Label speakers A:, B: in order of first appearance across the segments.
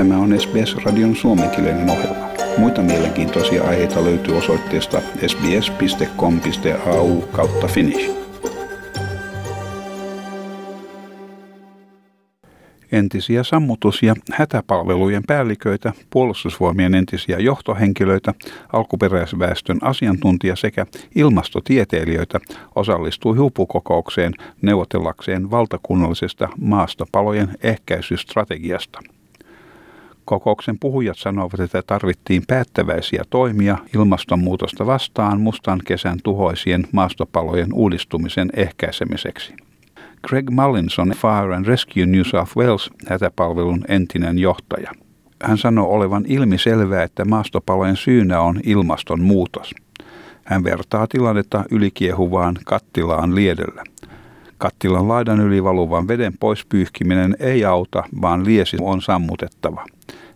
A: Tämä on SBS-radion suomenkielinen ohjelma. Muita mielenkiintoisia aiheita löytyy osoitteesta sbs.com.au kautta finnish. entisiä sammutus- ja hätäpalvelujen päälliköitä, puolustusvoimien entisiä johtohenkilöitä, alkuperäisväestön asiantuntija sekä ilmastotieteilijöitä osallistui huippukokoukseen neuvotellakseen valtakunnallisesta maastopalojen ehkäisystrategiasta. Kokouksen puhujat sanovat, että tarvittiin päättäväisiä toimia ilmastonmuutosta vastaan mustan kesän tuhoisien maastopalojen uudistumisen ehkäisemiseksi. Greg Mullinson Fire and Rescue New South Wales hätäpalvelun entinen johtaja. Hän sanoi olevan ilmiselvää, että maastopalojen syynä on ilmastonmuutos. Hän vertaa tilannetta ylikiehuvaan kattilaan liedellä. Kattilan laidan yli valuvan veden pois pyyhkiminen ei auta, vaan liesi on sammutettava.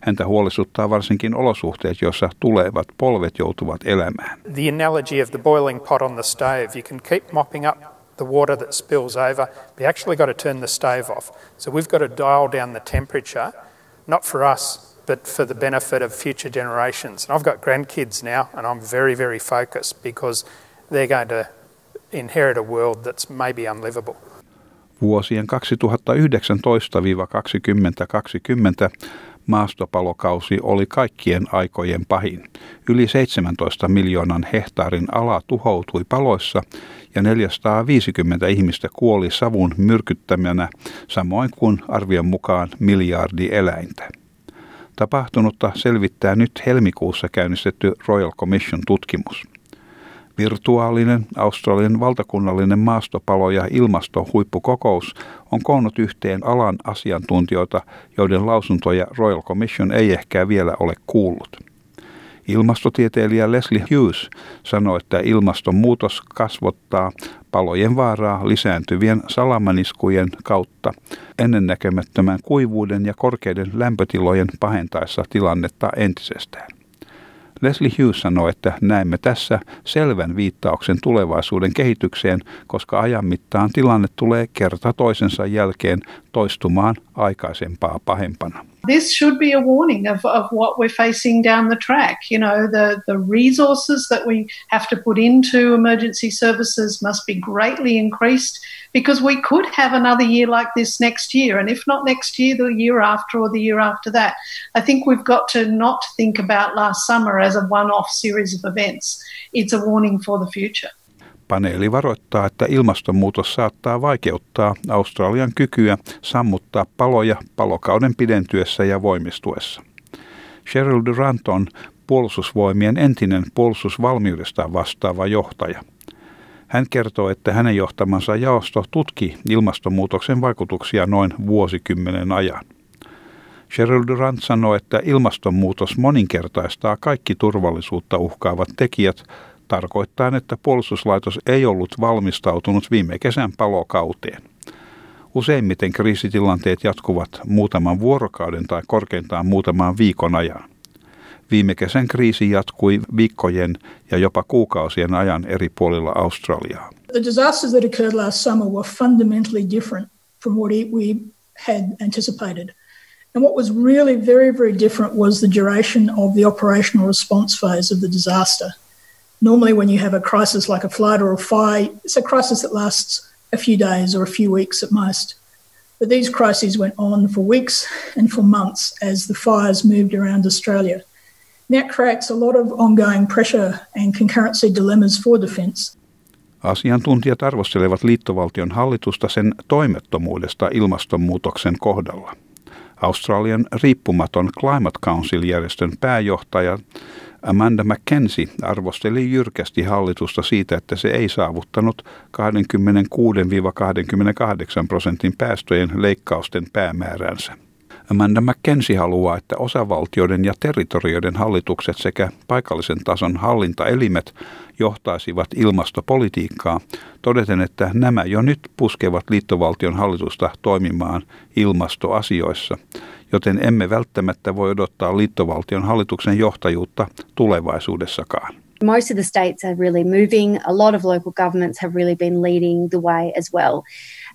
A: Häntä huolestuttaa varsinkin olosuhteet, joissa tulevat polvet joutuvat elämään.
B: The analogy of the boiling pot on the stove, you can keep mopping up the water that spills over, we actually got to turn the stove off. So we've got to dial down the temperature, not for us, but for the benefit of future generations. And I've got grandkids now, and I'm very, very focused because they're going to inherit a world that's maybe unlivable.
A: Vuosien 2019-2020 maastopalokausi oli kaikkien aikojen pahin. Yli 17 miljoonan hehtaarin ala tuhoutui paloissa ja 450 ihmistä kuoli savun myrkyttämänä, samoin kuin arvion mukaan miljardi eläintä. Tapahtunutta selvittää nyt helmikuussa käynnistetty Royal Commission tutkimus. Virtuaalinen Australian valtakunnallinen maastopalo- ja ilmastohuippukokous on koonnut yhteen alan asiantuntijoita, joiden lausuntoja Royal Commission ei ehkä vielä ole kuullut. Ilmastotieteilijä Leslie Hughes sanoi, että ilmastonmuutos kasvottaa palojen vaaraa lisääntyvien salamaniskujen kautta ennennäkemättömän kuivuuden ja korkeiden lämpötilojen pahentaessa tilannetta entisestään. Leslie Hughes sanoi, että näemme tässä selvän viittauksen tulevaisuuden kehitykseen, koska ajan mittaan tilanne tulee kerta toisensa jälkeen toistumaan aikaisempaa pahempana.
C: This should be a warning of, of what we're facing down the track. You know, the, the resources that we have to put into emergency services must be greatly increased because we could have another year like this next year. And if not next year, the year after or the year after that. I think we've got to not think about last summer as a one off series of events. It's a warning for the future.
A: Paneeli varoittaa, että ilmastonmuutos saattaa vaikeuttaa Australian kykyä sammuttaa paloja palokauden pidentyessä ja voimistuessa. Cheryl Durant on puolustusvoimien entinen puolustusvalmiudesta vastaava johtaja. Hän kertoo, että hänen johtamansa jaosto tutki ilmastonmuutoksen vaikutuksia noin vuosikymmenen ajan. Cheryl Durant sanoi, että ilmastonmuutos moninkertaistaa kaikki turvallisuutta uhkaavat tekijät tarkoittaa, että puolustuslaitos ei ollut valmistautunut viime kesän palokauteen. Useimmiten kriisitilanteet jatkuvat muutaman vuorokauden tai korkeintaan muutaman viikon ajan. Viime kesän kriisi jatkui viikkojen ja jopa kuukausien ajan eri puolilla Australiaa.
D: The disasters that occurred last summer were fundamentally different from what we had anticipated. And what was really very, very different was the duration of the operational response phase of the disaster – normally when you have a crisis like a flood or a fire, it's a crisis that lasts a few days or a few weeks at most. But these crises went on for weeks and for months as the fires moved around Australia. And that creates a lot of ongoing pressure and concurrency dilemmas for defence.
A: Asiantuntijat arvostelevat liittovaltion hallitusta sen toimettomuudesta ilmastonmuutoksen kohdalla. Australian riippumaton Climate Council-järjestön pääjohtaja Amanda McKenzie arvosteli jyrkästi hallitusta siitä, että se ei saavuttanut 26-28 prosentin päästöjen leikkausten päämääränsä. Amanda McKenzie haluaa, että osavaltioiden ja territorioiden hallitukset sekä paikallisen tason hallintaelimet johtaisivat ilmastopolitiikkaa, todeten, että nämä jo nyt puskevat liittovaltion hallitusta toimimaan ilmastoasioissa – joten emme välttämättä voi odottaa liittovaltion hallituksen johtajuutta tulevaisuudessakaan.
E: Most of the states are really moving. A lot of local governments have really been leading the way as well.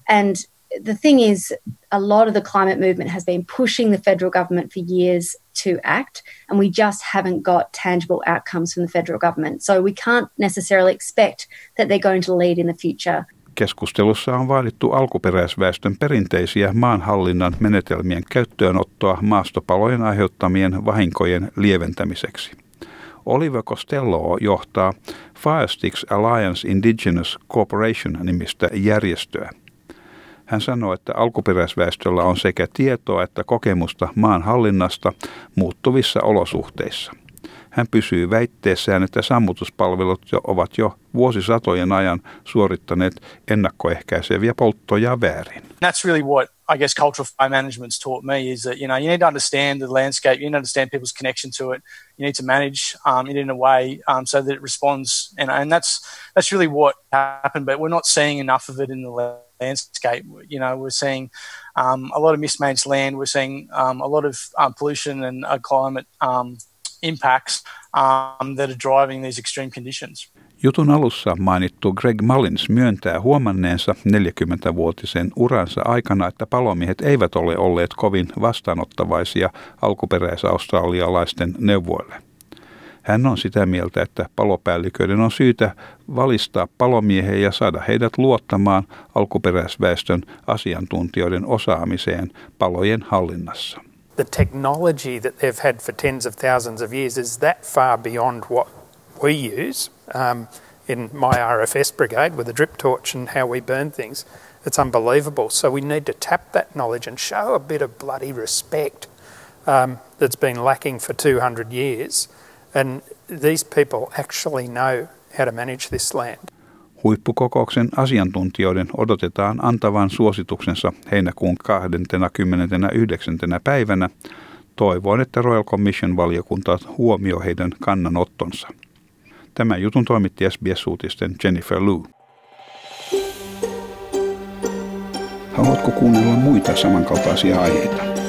E: And the thing is, a lot of the climate movement has been pushing the federal government for years to act, and we just haven't got tangible outcomes from the federal government. So we can't necessarily expect that they're going to lead in the future.
A: Keskustelussa on vaadittu alkuperäisväestön perinteisiä maanhallinnan menetelmien käyttöönottoa maastopalojen aiheuttamien vahinkojen lieventämiseksi. Oliver Costello johtaa Firesticks Alliance Indigenous Corporation nimistä järjestöä. Hän sanoi, että alkuperäisväestöllä on sekä tietoa että kokemusta maan hallinnasta muuttuvissa olosuhteissa. Hän pysyy väitteessään, että sammutuspalvelut jo ovat jo vuosisatojen ajan suorittaneet ennakkoehkäiseviä polttoja väärin.
F: That's really what I guess cultural fire management's taught me is that you know you need to understand the landscape, you need to understand people's connection to it, you need to manage um, it in a way um, so that it responds, and and that's that's really what happened. But we're not seeing enough of it in the landscape. You know, we're seeing um, a lot of mismanaged land. We're seeing um, a lot of um, pollution and uh, climate um, impacts um, that are driving these extreme conditions.
A: Jutun alussa mainittu Greg Mullins myöntää huomanneensa 40-vuotisen uransa aikana, että palomiehet eivät ole olleet kovin vastaanottavaisia alkuperäisaustralialaisten neuvoille. Hän on sitä mieltä, että palopäälliköiden on syytä valistaa palomiehiä ja saada heidät luottamaan alkuperäisväestön asiantuntijoiden osaamiseen palojen hallinnassa.
B: The technology that they've had for tens of thousands of years is that far beyond what we use um, in my RFS brigade with a drip torch and how we burn things. It's unbelievable. So we need to tap that knowledge and show a bit of bloody respect um, that's been lacking for 200 years. And these people actually know how to manage this land.
A: Huippukokouksen asiantuntijoiden odotetaan antavan suosituksensa heinäkuun 29. päivänä. Toivoin, että Royal Commission-valiokunta huomioi heidän kannanottonsa. Tämä jutun toimitti SBS-uutisten Jennifer Lou. Haluatko kuunnella muita samankaltaisia aiheita?